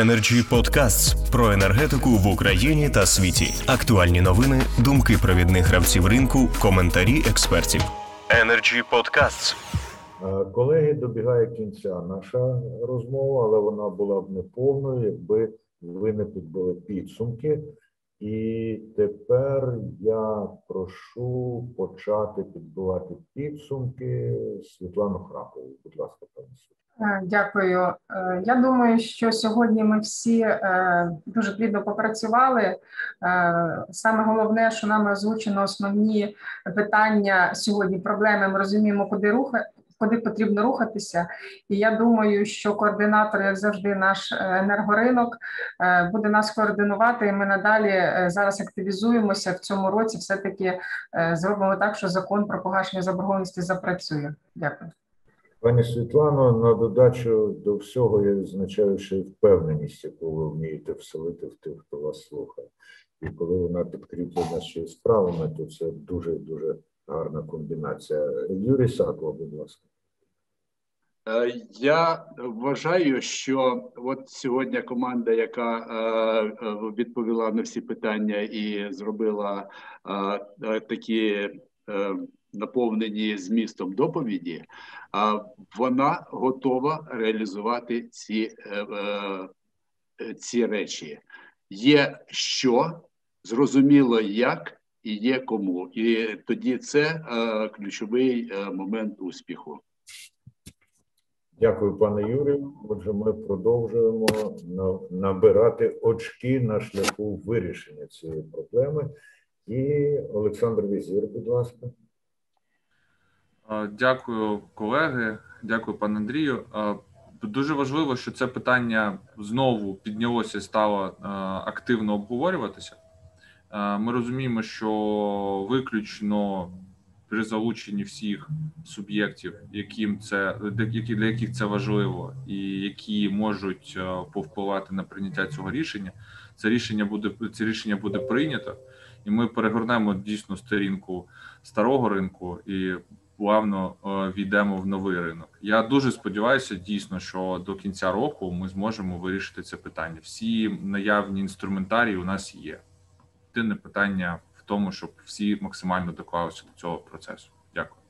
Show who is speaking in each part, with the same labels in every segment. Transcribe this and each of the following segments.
Speaker 1: Energy Podcasts про енергетику в Україні та світі. Актуальні новини, думки провідних гравців ринку, коментарі експертів. Energy Podcasts.
Speaker 2: Е, Колеги, добігає кінця наша розмова, але вона була б неповною, якби ви не підбили підсумки. І тепер я прошу почати підбивати підсумки Світлану Храпову. Будь ласка, пані Світлана.
Speaker 3: Е, Дякую. Е, Я думаю, що сьогодні ми всі е, дуже плідно попрацювали. Саме головне, що нами озвучено основні питання сьогодні, проблеми. Ми розуміємо, куди рухати. Куди потрібно рухатися, і я думаю, що координатор, як завжди, наш енергоринок буде нас координувати. І ми надалі зараз активізуємося в цьому році. Все таки зробимо так, що закон про погашення заборгованості запрацює. Дякую.
Speaker 2: Пані Світлано, на додачу до всього я відзначаю ще впевненість, яку ви вмієте вселити в тих, хто вас слухає. І коли вона підкріплена ще справами, то це дуже дуже гарна комбінація. Юрій Сакова, будь ласка.
Speaker 4: Е, Я вважаю, що от сьогодні команда, яка е, е, відповіла на всі питання і зробила такі наповнені змістом доповіді, а вона готова реалізувати ці, е, е, ці речі. Є що, зрозуміло як і є кому. І тоді це е, ключовий момент успіху.
Speaker 2: Дякую, пане Юрію. Отже, ми продовжуємо на- набирати очки на шляху вирішення цієї проблеми. І Олександр Візір, будь ласка.
Speaker 5: Дякую, колеги. Дякую, пане Андрію. Дуже важливо, що це питання знову піднялося і стало е, активно обговорюватися. Ми розуміємо, що виключно при залученні всіх суб'єктів, яким це для яких це важливо, і які можуть е, повпливати на прийняття цього рішення, це рішення буде це рішення буде прийнято, і ми перегорнемо дійсно сторінку старого ринку і плавно е, війдемо в новий ринок. Я дуже сподіваюся, дійсно, що до кінця року ми зможемо вирішити це питання. Всі наявні інструментарії у нас є. Єдине питання в тому, щоб всі максимально доклалися до цього процесу. Дякую.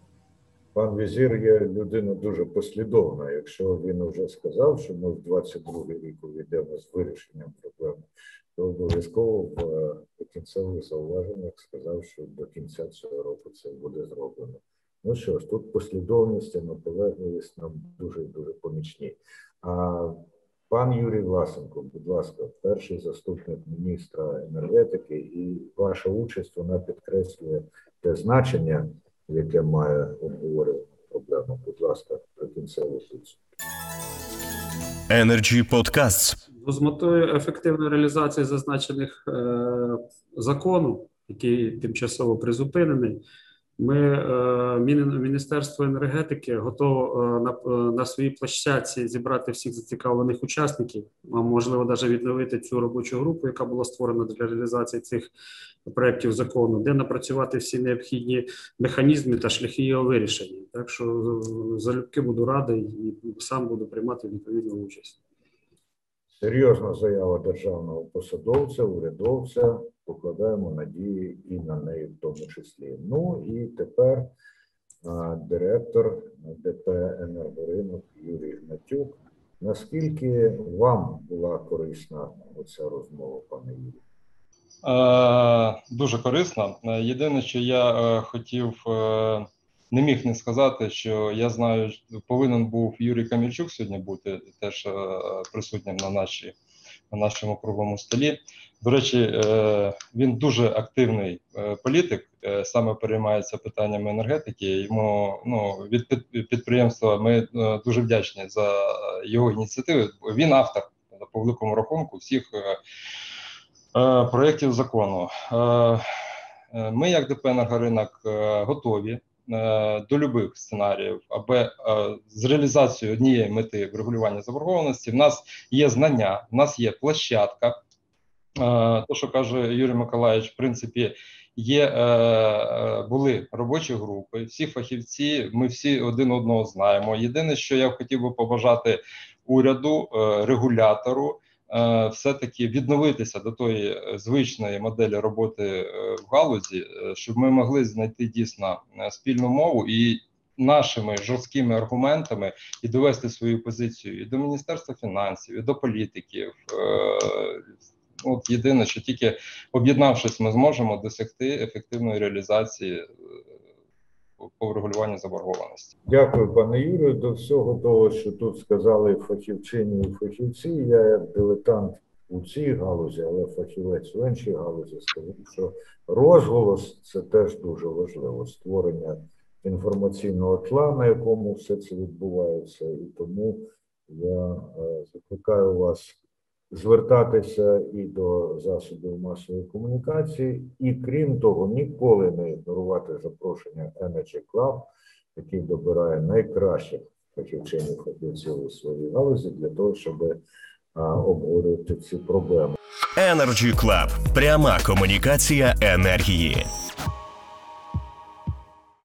Speaker 2: Пан Візір є людина дуже послідовна. Якщо він вже сказав, що ми в 22-й рік увійдемо з вирішенням проблеми, то обов'язково в е, кінцевих зауваженнях сказав, що до кінця цього року це буде зроблено. Ну що ж, тут послідовність і наполегливість нам дуже дуже помічні. А пан Юрій Власенко, будь ласка, перший заступник міністра енергетики, і ваша участь вона підкреслює те значення, яке має обговорювана проблема. Будь ласка, до кінцевого підсумку.
Speaker 1: Energy Podcasts.
Speaker 6: З метою ефективної реалізації зазначених е, закону, який тимчасово призупинений, ми е, Міністерство енергетики готово е, на, е, на своїй площадці зібрати всіх зацікавлених учасників, а можливо, навіть відновити цю робочу групу, яка була створена для реалізації цих проєктів закону, де напрацювати всі необхідні механізми та шляхи його вирішення. Так що залюбки буду радий і сам буду приймати відповідну участь.
Speaker 2: Серйозна заява державного посадовця, урядовця. Покладаємо надії і на неї в тому числі. Ну і тепер а, директор ДП «Енергоринок» Юрій Гнатюк. Наскільки вам була корисна оця розмова, пане Юрій?
Speaker 7: Е, Дуже корисно. Е, Єдине, що я е, хотів, е, не міг не сказати, що я знаю, повинен був Юрій Камільчук сьогодні бути теж е, присутнім на нашій на нашому круглому столі. До речі, е, він дуже активний е, політик, саме переймається питаннями енергетики. Йому ну від підприємства ми дуже вдячні за його ініціативи. Він автор по великому рахунку всіх. проєктів закону. Ми, як ДП «Енергоринок», готові до любих сценаріїв, аби е, з реалізацією однієї мети врегулювання заборгованості в нас є знання, в нас є площадка. Е, То, що каже Юрій Миколаївич, в принципі, є е, е, були робочі групи, всі фахівці, ми всі один одного знаємо. Єдине, що я хотів би побажати уряду, е, регулятору, е, все-таки відновитися до тої е, звичної моделі роботи е, в галузі, е, щоб ми могли знайти дійсно е, спільну мову і нашими жорсткими аргументами і довести свою позицію і до міністерства фінансів, і до політиків. Е, От єдине, що тільки об'єднавшись, ми зможемо досягти ефективної реалізації е, по врегулюванню заборгованості.
Speaker 2: Дякую, пане Юрію. До всього того, що тут сказали фахівчині і фахівці. Я дилетант у цій галузі, але фахівець в іншій галузі скажу, що розголос це теж дуже важливо. Створення інформаційного тла, на якому все це відбувається, і тому я е, закликаю вас звертатися і до засобів масової комунікації, і крім того, ніколи не ігнорувати запрошення Energy Club, який добирає найкращих фахівчинів фахівців у своїй галузі для того, щоб обговорювати ці проблеми.
Speaker 1: Energy Club. пряма комунікація енергії.